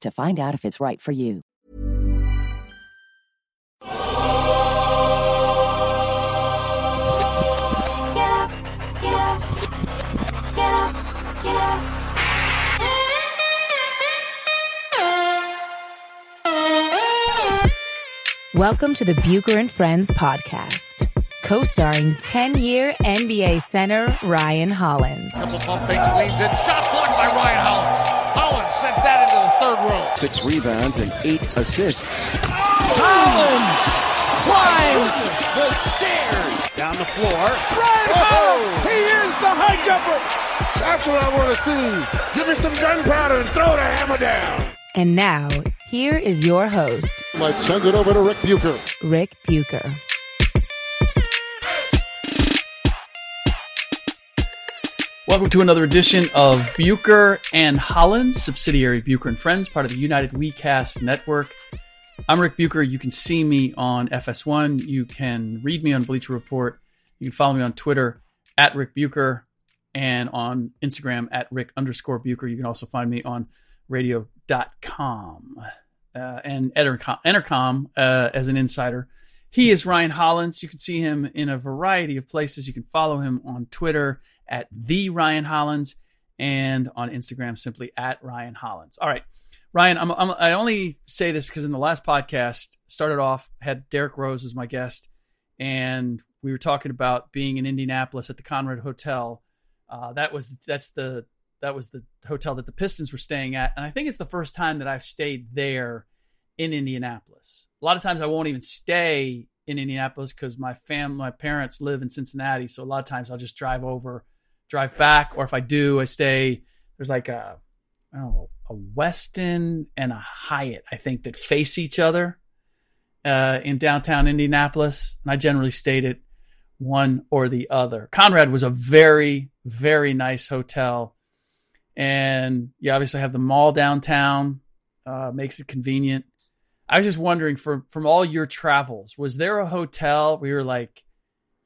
to find out if it's right for you. Welcome to the Bucher and Friends podcast, co-starring 10-year NBA center Ryan Hollins. Couple pump fakes, leans in, shot blocked by Ryan Hollins. Hollins sent that into the third row. Six rebounds and eight assists. Hollins climbs the stairs down the floor. Ryan Hollins, he is the high jumper. That's what I want to see. Give me some gunpowder and throw the hammer down. And now, here is your host, Let's send it over to Rick Bucher. Rick Bucher. Welcome to another edition of Bucher and Hollins, subsidiary Bucher and Friends, part of the United WeCast network. I'm Rick Bucher. You can see me on FS1. You can read me on Bleacher Report. You can follow me on Twitter at Rick Bucher and on Instagram at Rick underscore Bucher. You can also find me on radio.com uh, and Entercom, Entercom uh, as an insider. He is Ryan Hollins. You can see him in a variety of places. You can follow him on Twitter at the Ryan Hollins and on Instagram simply at Ryan Hollins. All right. Ryan, I'm, I'm, i only say this because in the last podcast, started off, had Derrick Rose as my guest, and we were talking about being in Indianapolis at the Conrad Hotel. Uh, that was that's the that was the hotel that the Pistons were staying at, and I think it's the first time that I've stayed there in Indianapolis. A lot of times I won't even stay in Indianapolis because my fam, my parents live in Cincinnati, so a lot of times I'll just drive over, drive back, or if I do, I stay. There's like a I don't know a Westin and a Hyatt, I think, that face each other uh, in downtown Indianapolis, and I generally stayed at one or the other. Conrad was a very very nice hotel and you obviously have the mall downtown, uh, makes it convenient. I was just wondering, from from all your travels, was there a hotel where you're like,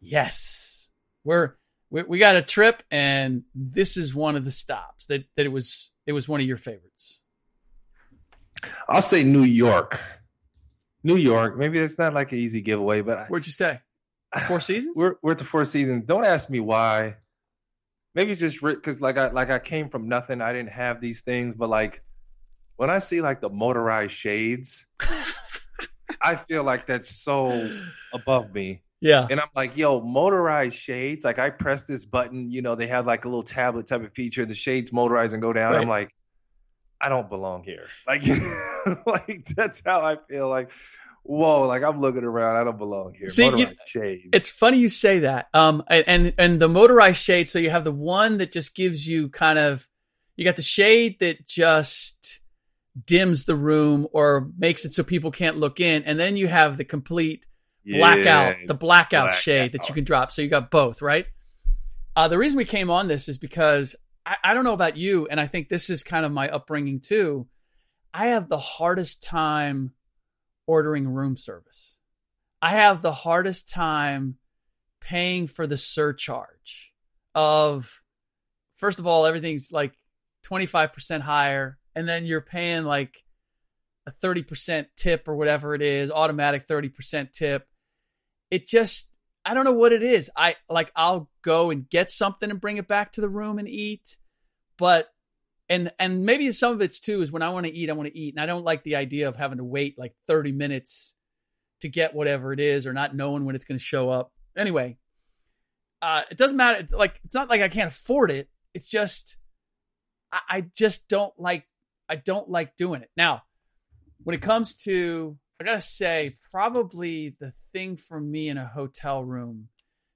yes, we're we, we got a trip, and this is one of the stops that that it was it was one of your favorites. I'll say New York. New York. Maybe it's not like an easy giveaway, but where'd you stay? Four Seasons. We're we're at the Four Seasons. Don't ask me why maybe just because like I like I came from nothing. I didn't have these things, but like when I see like the motorized shades, I feel like that's so above me. Yeah. And I'm like, yo, motorized shades. Like I press this button, you know, they have like a little tablet type of feature. The shades motorize and go down. Right. I'm like, I don't belong here. Like, like that's how I feel. Like, whoa, like I'm looking around, I don't belong here. See, you- motorized shades. It's funny you say that. Um, and, and and the motorized shade. So you have the one that just gives you kind of, you got the shade that just dims the room or makes it so people can't look in, and then you have the complete blackout, Yeah, the blackout, shade that you can drop. So you got both, right? Uh, the reason we came on this is because I, I don't know about you, and I think this is kind of my upbringing too. I have the hardest time ordering room service. I have the hardest time paying for the surcharge of, first of all, everything's like 25% higher, and then you're paying like a 30% tip or whatever it is, automatic 30% tip. It just I don't know what it is. I like I'll go and get something and bring it back to the room and eat, but and and maybe some of it's too is when I want to eat, I want to eat, and I don't like the idea of having to wait like 30 minutes to get whatever it is or not knowing when it's going to show up. Anyway, uh, it doesn't matter. It's like it's not like I can't afford it. It's just I, I just don't like I don't like doing it. Now, when it comes to I gotta say, probably the thing for me in a hotel room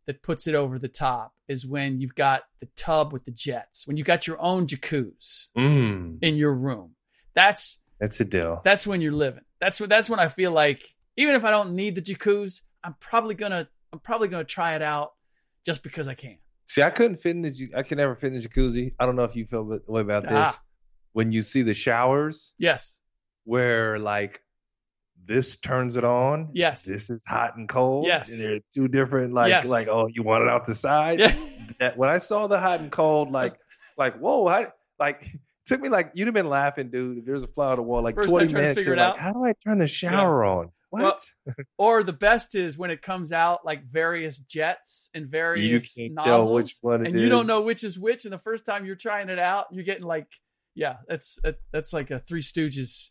that puts it over the top is when you've got the tub with the jets, when you got your own jacuzzi Mm, in your room. That's that's a deal. that's when you're living. That's what that's when I feel like even if I don't need the jacuzzi, I'm probably gonna I'm probably gonna try it out just because I can. See, I couldn't fit in the. I could never fit in the jacuzzi. I don't know if you feel the way about this. Ah. When you see the showers, Yes. where like this turns it on. Yes. This is hot and cold. Yes. And they're two different. Like Yes. like oh, you want it out the side. Yeah. That, when I saw the hot and cold, like like whoa, how, like took me like you'd have been laughing, dude. If there's a fly on the wall, like First 20 time to minutes. figure You're it like, how do I turn the shower on? What? Or the best is when it comes out like various jets and you various can't nozzles, tell which one it and you don't know which is which. And the first time you're trying it out, you're getting like, yeah, that's that, that's like a Three Stooges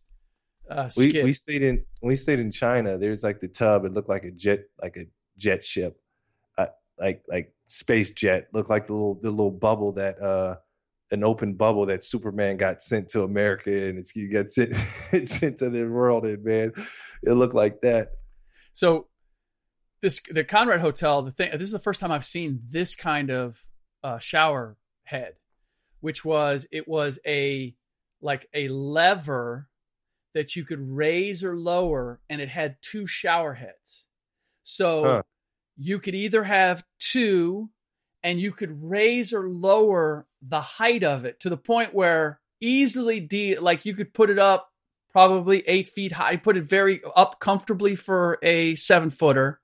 uh, we we stayed in we stayed in China. There's like the tub. It looked like a jet like a jet ship, uh, like like space jet. Looked like the little the little bubble that uh an open bubble that Superman got sent to America and it's he got sent it's sent to the world and man, it looked like that. So this the Conrad Hotel, the thing this is the first time I've seen this kind of uh, shower head, which was it was a like a lever that you could raise or lower, and it had two shower heads. So Huh. you could either have two, and you could raise or lower the height of it to the point where easily de- like you could put it up probably eight feet high, put it very up comfortably for a seven footer.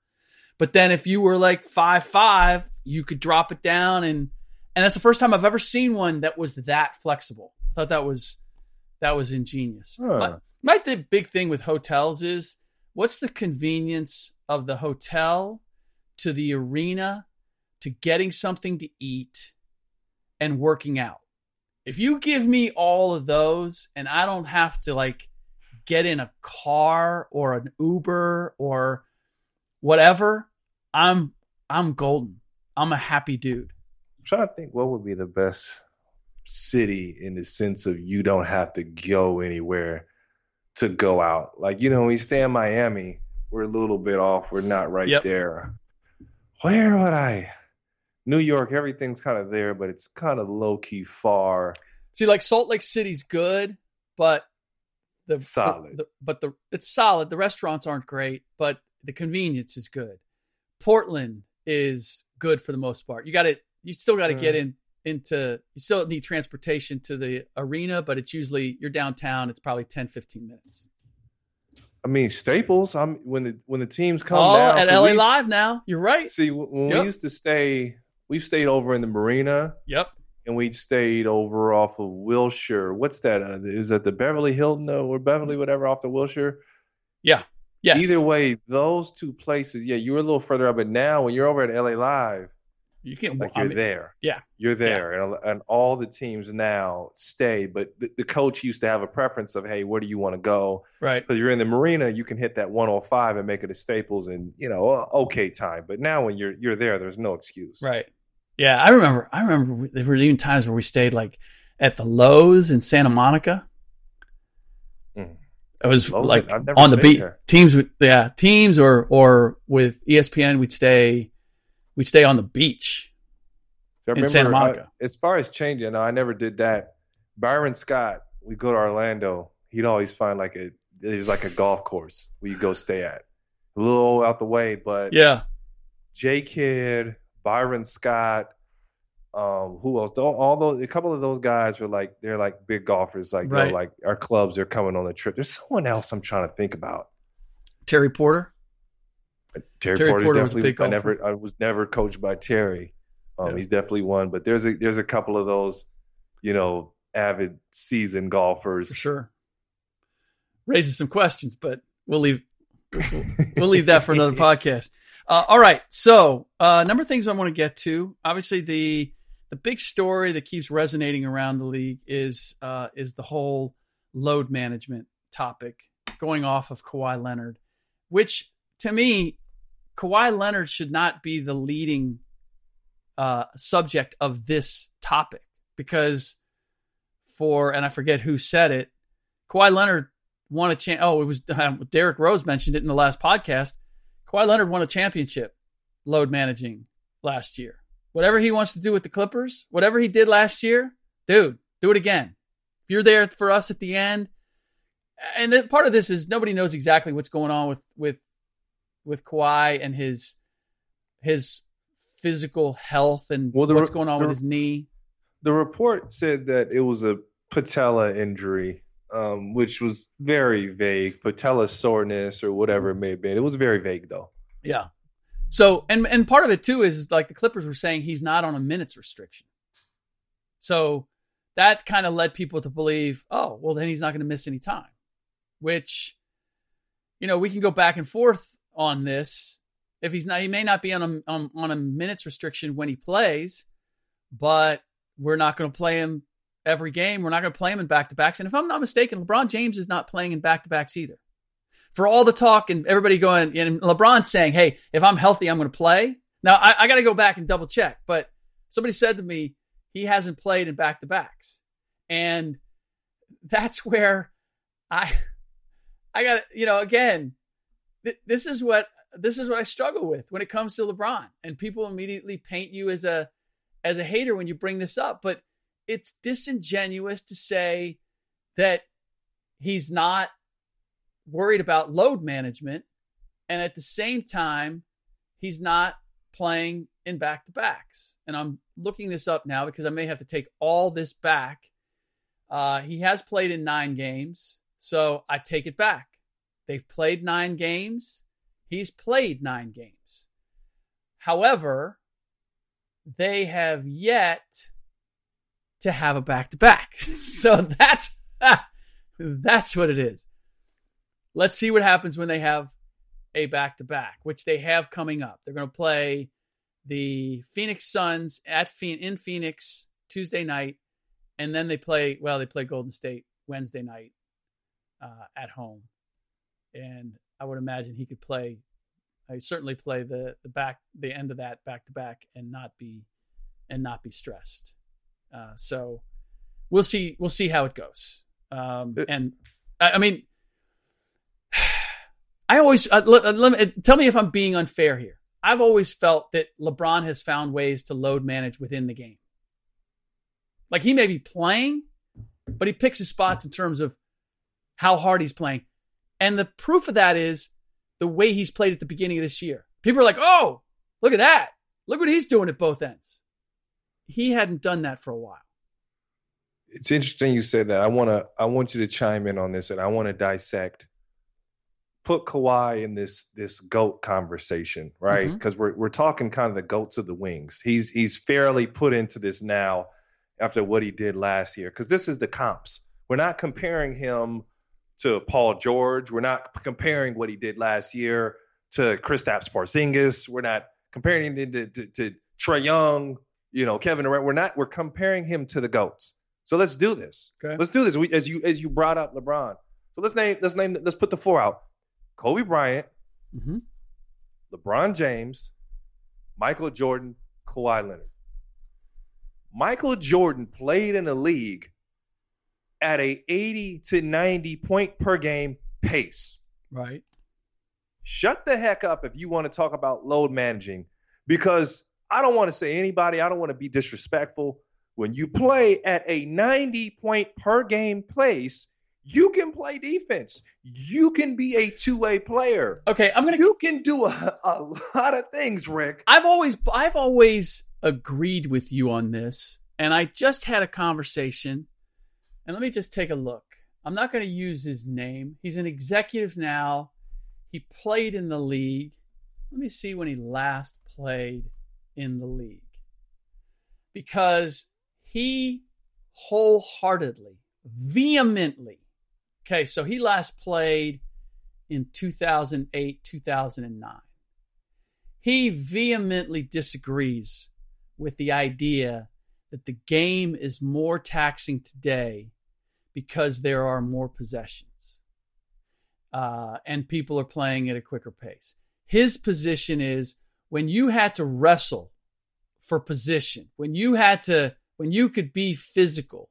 But then if you were like five five, you could drop it down and and that's the first time I've ever seen one that was that flexible. I thought that was that was ingenious. Huh. My, the big thing with hotels is what's the convenience of the hotel to the arena to getting something to eat and working out. If you give me all of those and I don't have to like get in a car or an Uber or whatever, I'm I'm golden. I'm a happy dude. I'm trying to think what would be the best city in the sense of you don't have to go anywhere to go out. Like, you know, when you stay in Miami, we're a little bit off. We're not right Yep. there. Where would I? New York, everything's kind of there, but it's kind of low key far. See, like Salt Lake City's good, but the the- Solid. the- but the it's solid. The restaurants aren't great, but the convenience is good. Portland is good for the most part. You got to you still got to get mm. in into you still need transportation to the arena, but it's usually you're downtown. It's probably 10, 15 minutes. I mean, Staples. I'm when the when the teams come oh, down. at LA we- Live now. You're right. See, when Yep. we used to stay, we've stayed over in the marina. Yep. and we'd stayed over off of Wilshire. What's that? Uh, is that the Beverly Hilton uh, or Beverly whatever off the Wilshire? Yeah. Yes. Either way, those two places, yeah, you were a little further up, but now when you're over at LA Live, you can't. like you're mean, there, Yeah. you're there, and and all the teams now stay. But the, the coach used to have a preference of, hey, where do you want to go? Right. Because you're in the marina, you can hit that 105 and make it a Staples, and you know, okay time. But now when you're you're there, there's no excuse. Right. Yeah, I remember. I remember there were even times where we stayed like at the Loews in Santa Monica. Mm. It was Loews, like on the beach. there. Teams, would, yeah, teams or or with ESPN, we'd stay, we'd stay on the beach. So In Santa Monica. uh, as far as changing, I never did that. Byron Scott, we go to Orlando. He'd always find like a there's like a golf course where you go stay at. A little out the way, but Yeah, J Kidd, Byron Scott, um, who else? All, all those, a couple of those guys were like they're like big golfers. Like Right. they're like our clubs are coming on the trip. There's someone else I'm trying to think about. Terry Porter. Terry, Terry Porter's Porter was a definitely. big I golfer. never. I was never coached by Terry. Um, Yeah. He's definitely one. But there's a there's a couple of those, you know, avid season golfers. for sure. raises some questions, but we'll leave we'll, we'll leave that for another podcast. Uh, all right, so uh, number of things I want to get to. Obviously, the the big story that keeps resonating around the league is uh, is the whole load management topic going off of Kawhi Leonard, which to me, Kawhi Leonard should not be the leading uh, subject of this topic because for and I forget who said it, Kawhi Leonard won a champ. Oh, it was um, Derrick Rose mentioned it in the last podcast. Kawhi Leonard won a championship load managing last year. Whatever he wants to do with the Clippers, whatever he did last year, dude, do it again. If you're there for us at the end, and part of this is nobody knows exactly what's going on with with with Kawhi and his his physical health and well, what's going on the, with his knee. The report said that it was a patella injury, um, which was very vague. Patella soreness or whatever it may have been. It was very vague though. Yeah. So and and part of it too is like the Clippers were saying he's not on a minutes restriction. So that kind of led people to believe, oh, well then he's not going to miss any time. Which you know, we can go back and forth on this. If he's not he may not be on a on, on a minutes restriction when he plays, but we're not going to play him every game. We're not going to play him in back to backs. And if I'm not mistaken, LeBron James is not playing in back to backs either. For all the talk and everybody going, and LeBron saying, hey, if I'm healthy, I'm going to play. Now, I, I got to go back and double check, but somebody said to me, he hasn't played in back to backs. And that's where I, I got, you know, again, th- this is what, this is what I struggle with when it comes to LeBron. And people immediately paint you as a, as a hater when you bring this up. But it's disingenuous to say that he's not worried about load management and at the same time he's not playing in back to backs and i'm looking this up now because i may have to take all this back uh, he has played in nine games so i take it back they've played nine games he's played nine games however they have yet to have a back to back. So that's that's what it is. Let's see what happens when they have a back to back, which they have coming up. They're going to play the Phoenix Suns at in Phoenix Tuesday night, and then they play. Well, they play Golden State Wednesday night uh, at home, and I would imagine he could play. I certainly play the the back the end of that back to back and not be and not be stressed. Uh, so we'll see. We'll see how it goes. Um, and I, I, mean, I always uh, let, let me, tell me if I'm being unfair here. I've always felt that LeBron has found ways to load manage within the game. Like he may be playing, but he picks his spots in terms of how hard he's playing. And the proof of that is the way he's played at the beginning of this year. People are like, oh, look at that. Look what he's doing at both ends he hadn't done that for a while. It's interesting you said that. I want to I want you to chime in on this and I want to dissect put Kawhi in this this goat conversation, right? Because mm-hmm. we're we're talking kind of the goats of the wings. He's he's fairly put into this now after what he did last year. Because this is the comps. We're not comparing him to Paul George. We're not comparing what he did last year to Kristaps Porzingis. We're not comparing him to, to, to Trae Young, you know, Kevin Durant. We're not. We're comparing him to the goats. So let's do this. Okay. Let's do this. We, as you as you brought up LeBron. So let's name let's name let's put the four out. Kobe Bryant, mm-hmm. LeBron James, Michael Jordan, Kawhi Leonard. Michael Jordan played in the league at a 80 to 90 point per game pace. Right. Shut the heck up if you want to talk about load managing because I don't want to say anybody, I don't want to be disrespectful. When you play at a 90 point per game pace, you can play defense. You can be a two way player. Okay, I'm gonna. You can do a, a lot of things, Rick. I've always, I've always agreed with you on this, and I just had a conversation. And let me just take a look. I'm not going to use his name. He's an executive now. He played in the league. Let me see when he last played in the league because he wholeheartedly, vehemently Okay, so he last played in 2008, 2009. He vehemently disagrees with the idea that the game is more taxing today because there are more possessions uh, and people are playing at a quicker pace. His position is when you had to wrestle for position, when you had to, when you could be physical,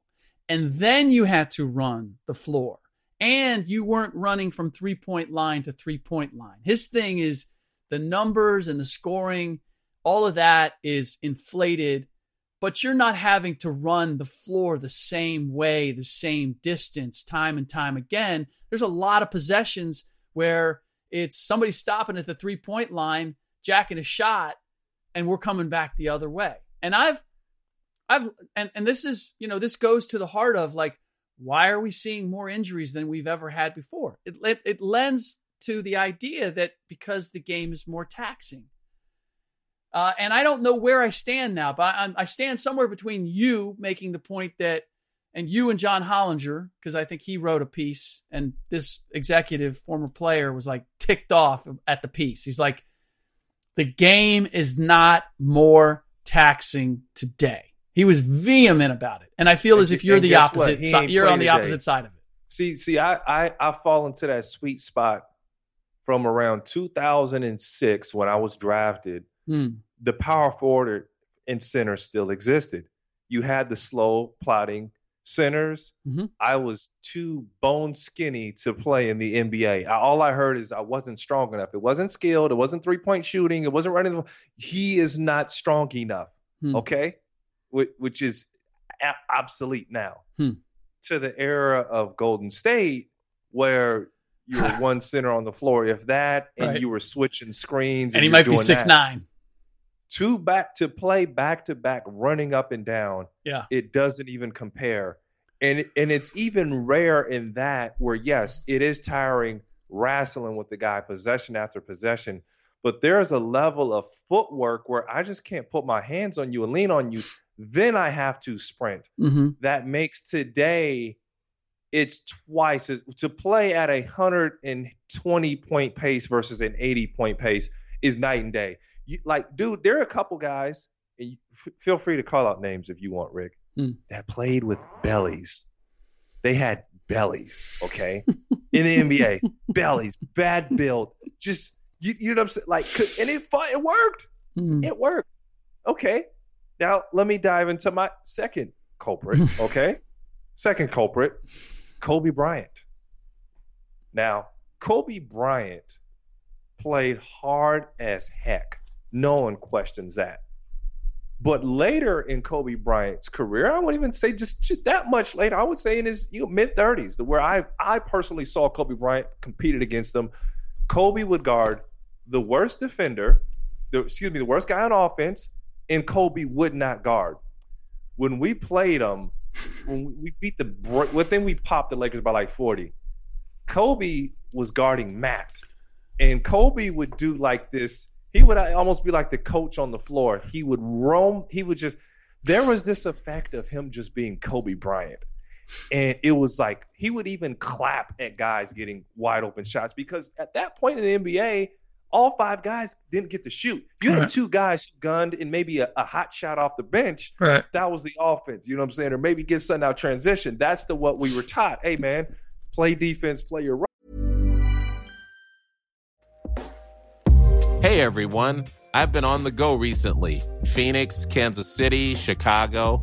and then you had to run the floor, and you weren't running from three point line to three point line. His thing is the numbers and the scoring, all of that is inflated, but you're not having to run the floor the same way, the same distance, time and time again. There's a lot of possessions where it's somebody stopping at the three point line, jacking a shot, and we're coming back the other way. And I've, I've, and, and this is, you know, this goes to the heart of like, why are we seeing more injuries than we've ever had before? It, it, it lends to the idea that because the game is more taxing. Uh, and I don't know where I stand now, but I, I, stand somewhere between you making the point that, and you and John Hollinger, because I think he wrote a piece, and this executive, former player, was like ticked off at the piece. He's like, the game is not more taxing today. He was vehement about it, and I feel as if you're the opposite. side. you're on the today. opposite side of it. See, see, I, I I fall into that sweet spot from around 2006 when I was drafted. Hmm. The power forward and center still existed. You had the slow plotting centers. Mm-hmm. I was too bone skinny to play in the NBA. I, all I heard is I wasn't strong enough. It wasn't skilled. It wasn't three point shooting. It wasn't running. The, he is not strong enough. Hmm. Okay which is obsolete now. Hmm. To the era of Golden State, where you were one center on the floor, if that, and right. you were switching screens, and, and he might be six that. nine. Two back to play back to back, running up and down. Yeah, it doesn't even compare, and and it's even rare in that where yes, it is tiring wrestling with the guy possession after possession, but there's a level of footwork where I just can't put my hands on you and lean on you then I have to sprint. Mm-hmm. That makes today it's twice as, to play at a 120 point pace versus an 80 point pace is night and day. You, like, dude, there are a couple guys, and you, f- feel free to call out names if you want, Rick, mm. that played with bellies. They had bellies, okay, in the NBA, bellies, bad build, just you, you know what I'm saying? Like, and it it worked. Mm. It worked. Okay, now, let me dive into my second culprit, okay? second culprit, Kobe Bryant. Now, Kobe Bryant played hard as heck. No one questions that. But later in Kobe Bryant's career, I wouldn't even say just, that much later. I would say in his you know, mid 30s, where I I personally saw Kobe Bryant competed against him. Kobe would guard the worst defender, the, excuse me, the worst guy on offense, and Kobe would not guard. When we played them, when we beat the, well, then we popped the Lakers by like 40. Kobe was guarding Matt, and Kobe would do like this. He would uh, almost be like the coach on the floor. He would roam. He would just. There was this effect of him just being Kobe Bryant, and it was like he would even clap at guys getting wide open shots because at that point in the NBA, all five guys didn't get to shoot. You had two guys who gunned and maybe a, a, hot shot off the bench. Right. That was the offense. You know what I'm saying? Or maybe get something out transition. That's the what we were taught. Hey man, play defense, play your role. Hey everyone. I've been on the go recently. Phoenix, Kansas City, Chicago.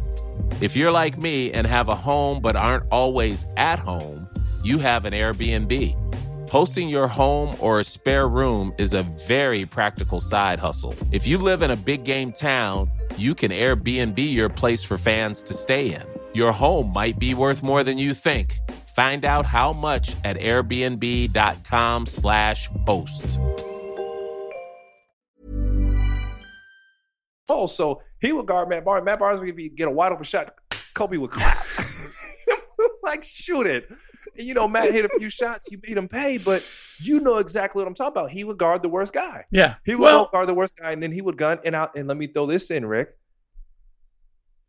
If you're like me and have a home but aren't always at home, you have an Airbnb. Hosting your home or a spare room is a very practical side hustle. If you live in a big game town, you can Airbnb your place for fans to stay in. Your home might be worth more than you think. Find out how much at airbnb.com/slash host. Oh, so he would guard Matt Barnes. Matt Barnes would get a wide open shot. Kobe would clap. like, shoot it you know, Matt hit a few shots, you made him pay, but you know exactly what I'm talking about. He would guard the worst guy. Yeah. He would well, guard the worst guy, and then he would gun and out. And let me throw this in, Rick.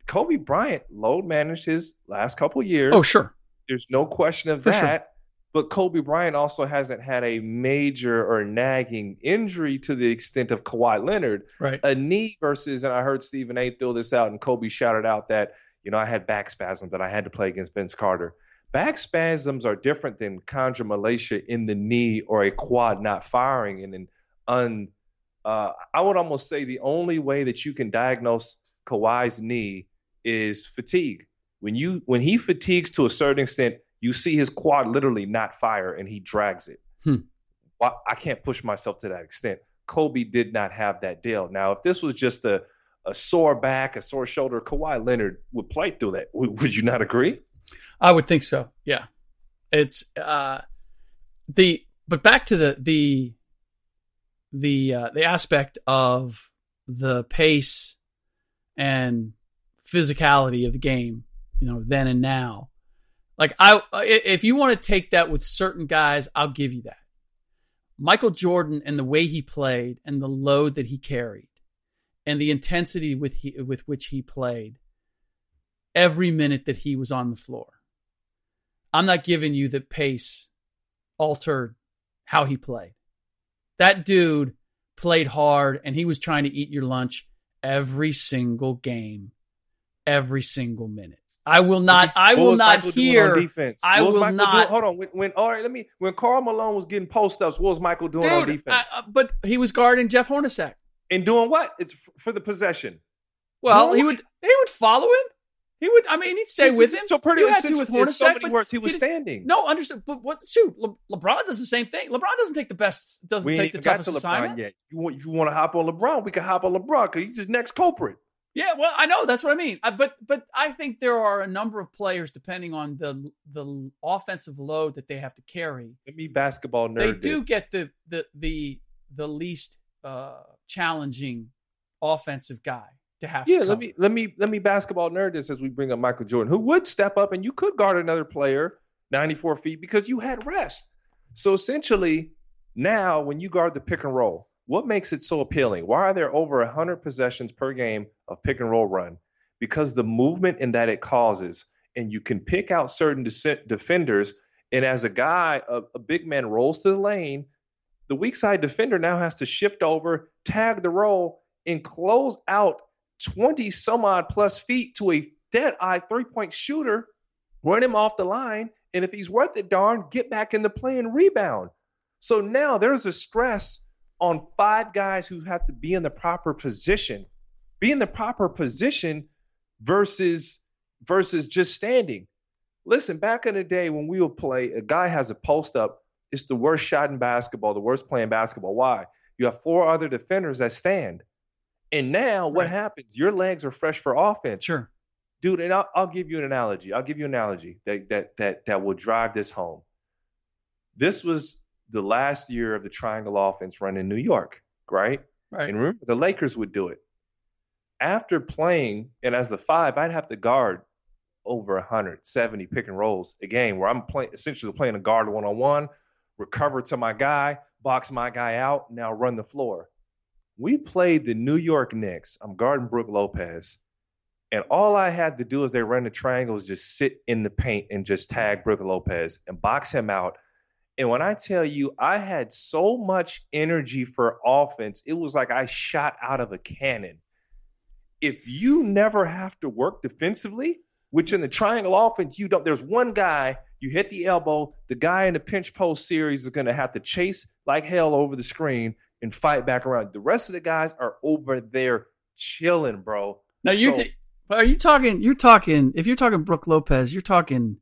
Kobe Bryant load managed his last couple years. Oh, sure. There's no question of For that. sure. But Kobe Bryant also hasn't had a major or nagging injury to the extent of Kawhi Leonard. Right. A knee versus, and I heard Stephen A. throw this out, and Kobe shouted out that, you know, I had back spasms that I had to play against Vince Carter. Back spasms are different than chondromalacia in the knee or a quad not firing and an un. Uh, I would almost say the only way that you can diagnose Kawhi's knee is fatigue. When you when he fatigues to a certain extent, you see his quad literally not fire and he drags it. Hmm. Well, I can't push myself to that extent. Kobe did not have that deal. Now, if this was just a a sore back, a sore shoulder, Kawhi Leonard would play through that. Would, would you not agree? I would think so. Yeah. It's uh the but back to the the the uh, the aspect of the pace and physicality of the game, you know, then and now. Like I if you want to take that with certain guys, I'll give you that. Michael Jordan and the way he played and the load that he carried and the intensity with he, with which he played every minute that he was on the floor. I'm not giving you the pace altered how he played. That dude played hard and he was trying to eat your lunch every single game, every single minute. I will not. I will not Michael hear. on defense. I will Michael not. Doing, hold on. When, when all right, let me. When Karl Malone was getting post ups, what was Michael doing on defense? uh, uh, but he was guarding Jeff Hornacek. and doing what? It's f- for the possession. Well, he would. He would follow him. He would. I mean, he'd stay So- with him. So pretty you had to with in so Hornacek. many but words, he was didn't- standing. No, understood. But what? Shoot, Le- LeBron does the same thing. LeBron doesn't take the best. Doesn't we take the toughest to LeBron assignment. yet. You want you want to hop on LeBron? We can hop on LeBron because he's the next culprit. Yeah, well, I know that's what I mean. I, but but I think there are a number of players, depending on the the offensive load that they have to carry, Let me basketball nerd. they do this. get the the the the least uh, challenging offensive guy to have. Yeah, to let me let me let me basketball nerd this as we bring up Michael Jordan, who would step up and you could guard another player 94 feet because you had rest. So essentially, now when you guard the pick and roll, what makes it so appealing? Why are there over 100 possessions per game of pick and roll run? Because the movement in that it causes, and you can pick out certain dece- defenders. And as a guy, a, a big man rolls to the lane, the weak side defender now has to shift over, tag the roll, and close out 20 some odd plus feet to a dead eye three point shooter, run him off the line, and if he's worth it, darn, get back in the play and rebound. So now there's a stress on five guys who have to be in the proper position, be in the proper position versus versus just standing. Listen, back in the day when we would play, a guy has a post up. It's the worst shot in basketball, the worst play in basketball. Why? You have four other defenders that stand. And now what Right. happens? Your legs are fresh for offense. Sure. Dude, and I'll, I'll give you an analogy. I'll give you an analogy that, that that that will drive this home. This was the last year of the triangle offense run in New York, right? Right. And remember, the Lakers would do it. After playing, and as the five, I'd have to guard over 170 pick and rolls a game where I'm playing essentially playing a guard one on one, recover to my guy, box my guy out, now run the floor. We played the New York Knicks. I'm guarding Brooke Lopez. And all I had to do as they run the triangle was just sit in the paint and just tag Brooke Lopez and box him out. And when I tell you, I had so much energy for offense, it was like I shot out of a cannon. If you never have to work defensively, which in the triangle offense, you don't, there's one guy, you hit the elbow, the guy in the pinch post series is going to have to chase like hell over the screen and fight back around. The rest of the guys are over there chilling, bro. Now you So- t- are you talking? You're talking. If you're talking Brooke Lopez, you're talking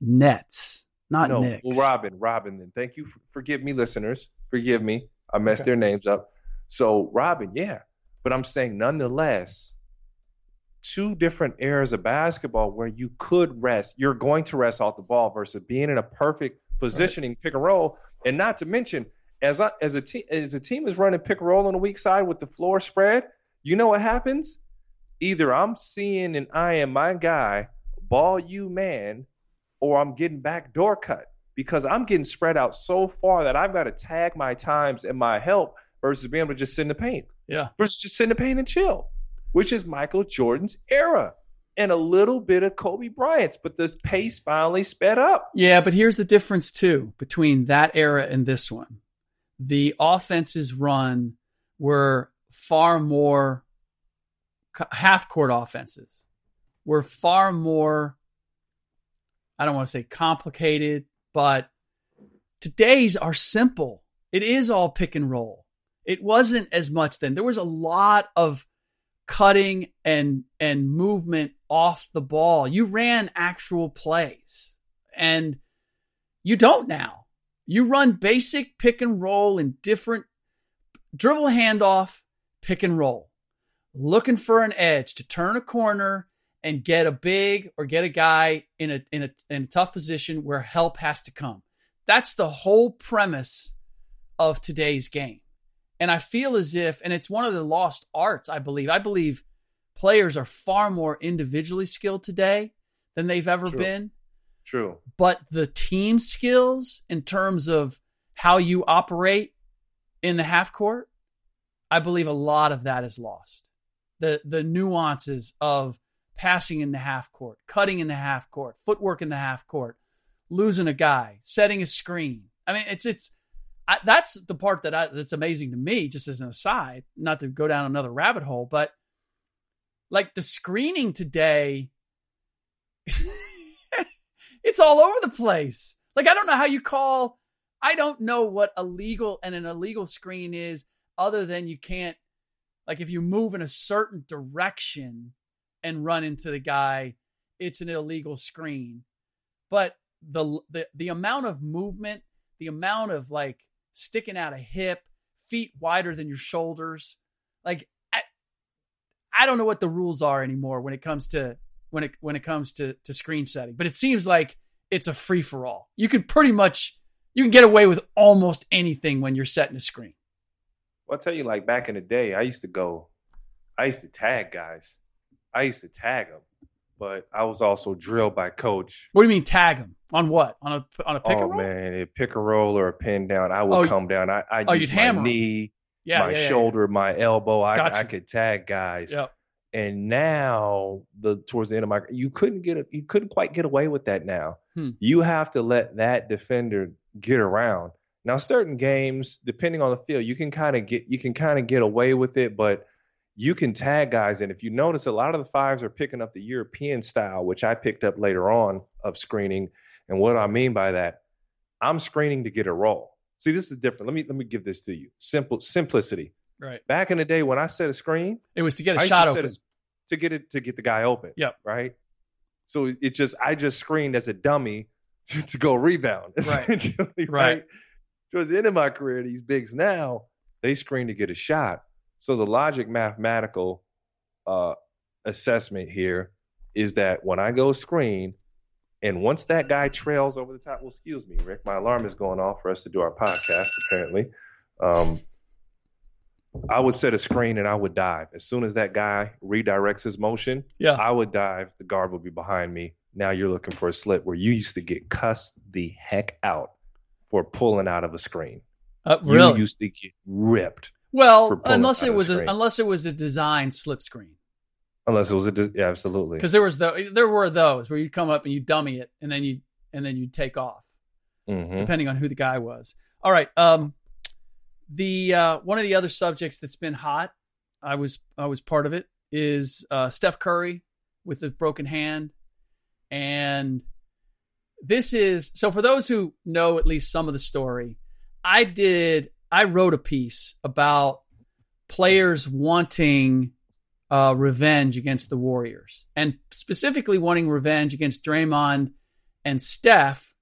Nets, not no, Knicks. well, Robin, Robin, then thank you. For, forgive me, listeners. Forgive me. I messed Okay. their names up. So, Robin, yeah. But I'm saying, nonetheless, two different eras of basketball where you could rest. You're going to rest off the ball versus being in a perfect positioning pick and roll. And not to mention, as I, as a team as a team is running pick and roll on the weak side with the floor spread, you know what happens? Either I'm seeing and I am my guy, ball you man, or I'm getting back door cut because I'm getting spread out so far that I've got to tag my times and my help versus being able to just sit in the paint Yeah. versus just sit in the paint and chill, which is Michael Jordan's era. and a little bit of Kobe Bryant's, but the pace finally sped up. Yeah, but here's the difference too between that era and this one. The offenses run were far more half court offenses were far more I don't want to say complicated, but today's are simple. It is all pick and roll. It wasn't as much then. There was a lot of cutting and and movement off the ball. You ran actual plays. And you don't now. You run basic pick and roll in different dribble handoff, pick and roll. Looking for an edge to turn a corner and get a big or get a guy in a in a in a tough position where help has to come. That's the whole premise of today's game. And I feel as if, and it's one of the lost arts, I believe. I believe players are far more individually skilled today than they've ever True. been. True. But the team skills in terms of how you operate in the half court, I believe a lot of that is lost. The the nuances of passing in the half court, cutting in the half court, footwork in the half court, losing a guy, setting a screen. I mean, it's it's I, that's the part that I, that's amazing to me. Just as an aside, not to go down another rabbit hole, but like the screening today, it's all over the place. Like I don't know how you call. I don't know what a legal and an illegal screen is, other than you can't. Like if you move in a certain direction and run into the guy, it's an illegal screen. But the the the amount of movement, the amount of like sticking out a hip, feet wider than your shoulders, like I, I don't know what the rules are anymore when it comes to when it when it comes to to screen setting. But it seems like it's a free for all. You can pretty much you can get away with almost anything when you're setting a screen. Well, I'll tell you, like back in the day, I used to go, I used to tag guys. I used to tag them, but I was also drilled by coach. What do you mean tag them on what on a on a pick oh and roll? man, a pick and roll or a pin down, I would Oh, come down. I I oh, use you'd my hammer knee, Yeah, my yeah, yeah, shoulder, my elbow. I Gotcha. I could tag guys. Yep. And now the towards the end of my you couldn't get a, you couldn't quite get away with that now. Hmm. You have to let that defender get around. Now certain games, depending on the field, you can kind of get you can kind of get away with it, but you can tag guys and if you notice a lot of the fives are picking up the European style, which I picked up later on of screening. And what I mean by that, I'm screening to get a roll. See, this is different. Let me let me give this to you. Simple simplicity. Right. Back in the day when I set a screen, It was to get a I shot open. a- to get it to get the guy open. Yep. Right. So it just I just screened as a dummy to, to go rebound. Right. Essentially, right. Right. Towards the end of my career, these bigs now they screen to get a shot. So the logic mathematical uh, assessment here is that when I go screen, and once that guy trails over the top, well, excuse me, Rick, my alarm is going off for us to do our podcast. Apparently, um, I would set a screen and I would dive. As soon as that guy redirects his motion, Yeah. I would dive. The guard would be behind me. Now you're looking for a slip where you used to get cussed the heck out for pulling out of a screen. Uh, really? You used to get ripped well, unless it was a, unless it was a design slip screen. unless it was a dis- yeah, absolutely. Because there was the, there were those where you'd come up and you dummy it and then you and then you take off Mhm. depending on who the guy was. All right. Um, the uh, one of the other subjects that's been hot, I was I was part of it, is uh, Steph Curry with the broken hand, and this is so for those who know at least some of the story. I did I wrote a piece about players wanting uh, revenge against the Warriors, and specifically wanting revenge against Draymond and Steph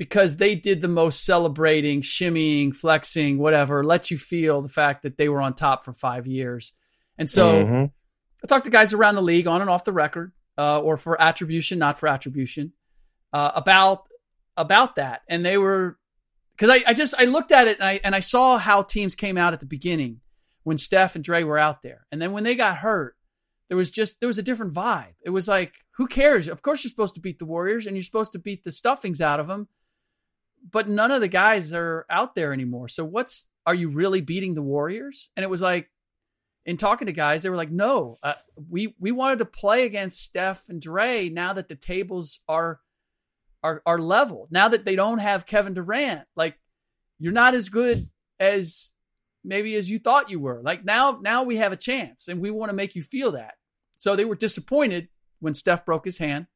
because they did the most celebrating, shimmying, flexing, whatever, let you feel the fact that they were on top for five years. And so Mhm. I talked to guys around the league on and off the record, uh, or for attribution, not for attribution, uh, about about that, and they were because I, I just I looked at it and I and I saw how teams came out at the beginning when Steph and Dre were out there, and then when they got hurt, there was just there was a different vibe. It was like, who cares? Of course, you're supposed to beat the Warriors, and you're supposed to beat the stuffings out of them, but none of the guys are out there anymore. So what's are you really beating the Warriors? And it was like, in talking to guys, they were like, "No, uh, we we wanted to play against Steph and Dre. Now that the tables are are are level, now that they don't have Kevin Durant, like you're not as good as maybe as you thought you were. Like now, now we have a chance, and we want to make you feel that." So they were disappointed when Steph broke his hand,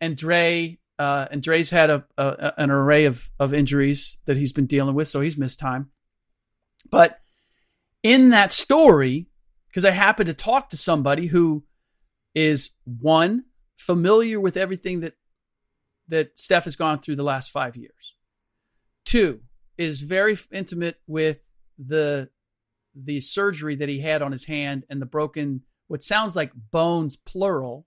and Dre uh, and Dre's had a, a, an array of of injuries that he's been dealing with, so he's missed time. But in that story, because I happened to talk to somebody who is one familiar with everything that that Steph has gone through the last five years. Two is very intimate with the the surgery that he had on his hand and the broken what sounds like bones plural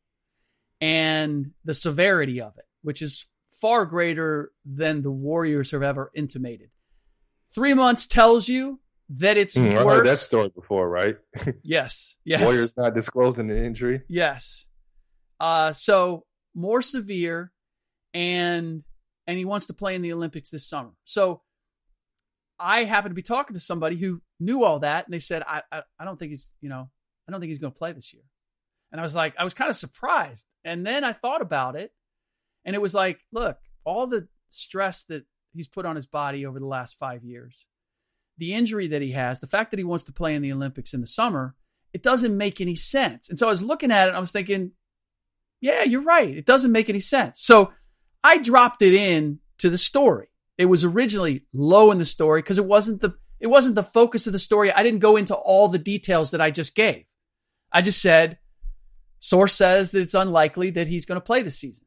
and the severity of it, which is far greater than the Warriors have ever intimated. Three months tells you that it's Mm, I heard that story before, right? Yes, yes. Warriors not disclosing the injury. Yes. Uh, so more severe, and and he wants to play in the Olympics this summer. So I happen to be talking to somebody who knew all that, and they said, I I, I don't think he's you know I don't think he's going to play this year. And I was like, I was kind of surprised, and then I thought about it, and it was like, look, all the stress that he's put on his body over the last five years, the injury that he has, the fact that he wants to play in the Olympics in the summer, it doesn't make any sense. And so I was looking at it I was thinking, yeah, you're right. It doesn't make any sense. So I dropped it in to the story. It was originally low in the story because it wasn't the it wasn't the focus of the story. I didn't go into all the details that I just gave. I just said source says that it's unlikely that he's going to play this season.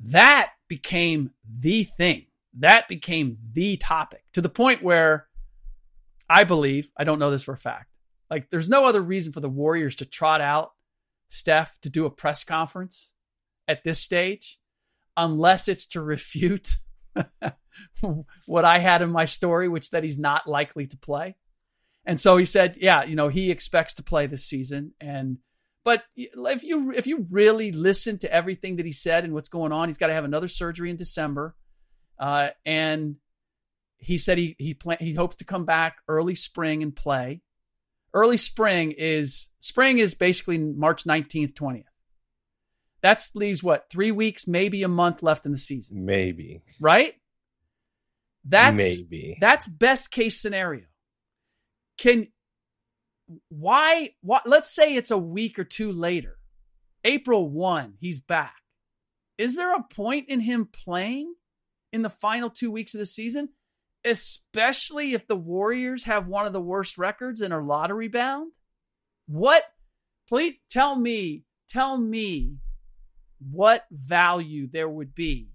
That became the thing. That became the topic to the point where I believe, I don't know this for a fact. Like, there's no other reason for the Warriors to trot out Steph to do a press conference at this stage unless it's to refute what I had in my story, which that he's not likely to play. And so he said, yeah, you know, he expects to play this season. And, but if you, if you really listen to everything that he said and what's going on, he's got to have another surgery in December. Uh, and he said he he plan, he hopes to come back early spring and play. Early spring is spring is basically March 19th, 20th. That leaves what, 3 weeks, maybe a month left in the season. Maybe. Right? That's Maybe. That's best case scenario. Can why what let's say it's a week or two later. April 1, he's back. Is there a point in him playing in the final 2 weeks of the season? especially if the Warriors have one of the worst records and are lottery bound? What? Please tell me, tell me what value there would be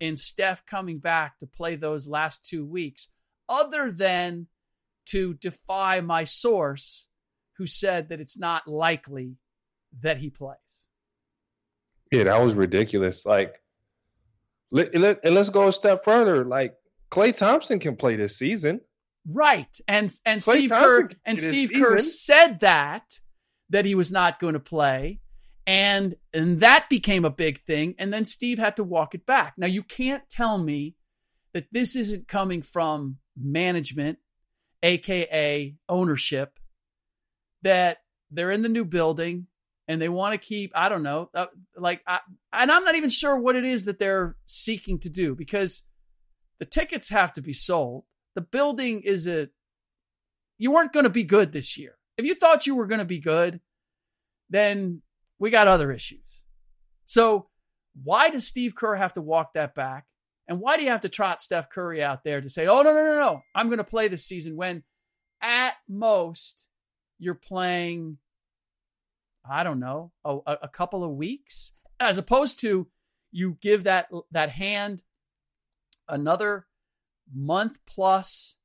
in Steph coming back to play those last two weeks, other than to defy my source who said that it's not likely that he plays. Yeah, that was ridiculous. Like, let, let, and let's go a step further. Like, Klay Thompson can play this season. Right. And and Klay Steve Thompson Kerr and Steve Kerr said that that he was not going to play. And and that became a big thing. And then Steve had to walk it back. Now you can't tell me that this isn't coming from management, aka ownership, that they're in the new building and they want to keep I don't know, uh, like I, and I'm not even sure what it is that they're seeking to do because the tickets have to be sold. The building is a you weren't going to be good this year. If you thought you were going to be good, then we got other issues. So, why does Steve Kerr have to walk that back? And why do you have to trot Steph Curry out there to say, "Oh no, no, no, no, I'm going to play this season"? When at most you're playing, I don't know, a, a couple of weeks, as opposed to you give that that hand another month plus,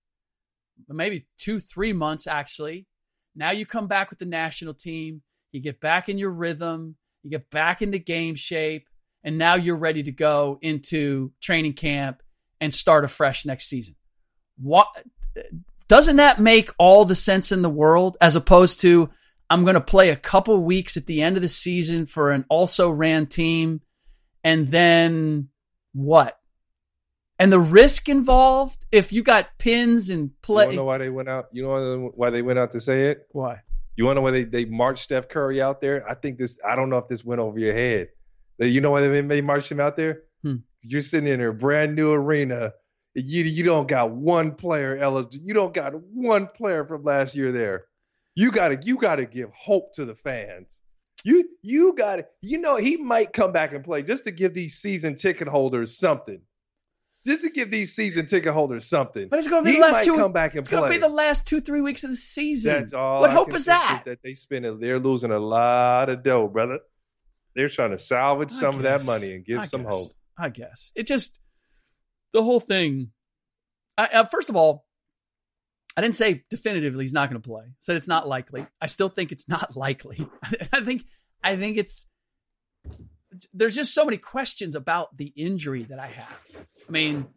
maybe two, three months actually. Now you come back with the national team, you get back in your rhythm, you get back into game shape, and now you're ready to go into training camp and start afresh next season. What doesn't that make all the sense in the world as opposed to I'm going to play a couple weeks at the end of the season for an also ran team and then what? And the risk involved if you got pins and play don't know why they went out. You know why they went out to say it? Why? You want to know why they, they marched Steph Curry out there? I think this. I don't know if this went over your head. You know why they, marched him out there? Hmm. You're sitting in a brand new arena. You you don't got one player eligible. You don't got one player from last year there. You gotta you gotta give hope to the fans. You you gotta you know he might come back and play just to give these season ticket holders something. Just to give these season ticket holders something. But it's to be he the last two. come back and it's going to be the last two three weeks of the season. That's all. What I hope is that? that they spend. They're losing a lot of dough, brother. They're trying to salvage I some of that money and give I some guess. hope. I guess it just the whole thing. I, uh, first of all, I didn't say definitively he's not going to play. I said it's not likely. I still think it's not likely. I think I think it's there's just so many questions about the injury that I have. I mean,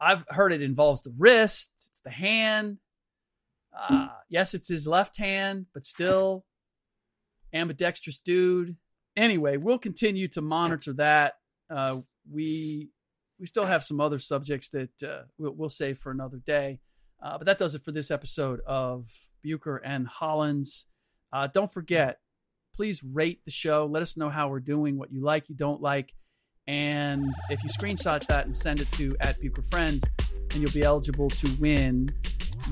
I've heard it involves the wrist, it's the hand. Uh, yes, it's his left hand, but still ambidextrous dude. Anyway, we'll continue to monitor that. Uh, we we still have some other subjects that uh, we'll, we'll save for another day. Uh, but that does it for this episode of Bucher and Hollins. Uh, don't forget, please rate the show. Let us know how we're doing, what you like, you don't like. And if you screenshot that and send it to at Bucher Friends, then you'll be eligible to win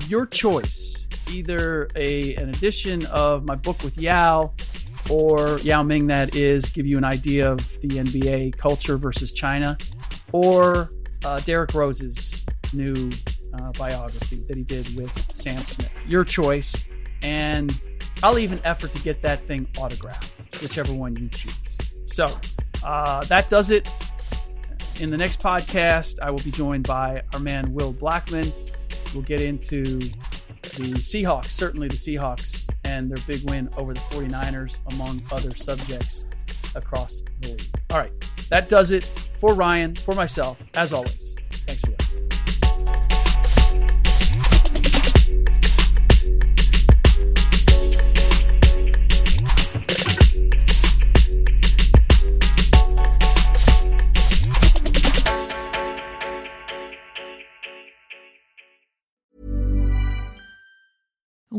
your choice. Either a an edition of my book with Yao or Yao Ming that is give you an idea of the NBA culture versus China, or uh, Derrick Rose's new uh, biography that he did with Sam Smith. Your choice, and I'll even effort to get that thing autographed, whichever one you choose. So uh, that does it. In the next podcast, I will be joined by our man Will Blackmon. We'll get into the Seahawks, certainly the Seahawks, and their big win over the 49ers, among other subjects across the league. All right, that does it for Ryan, for myself, as always.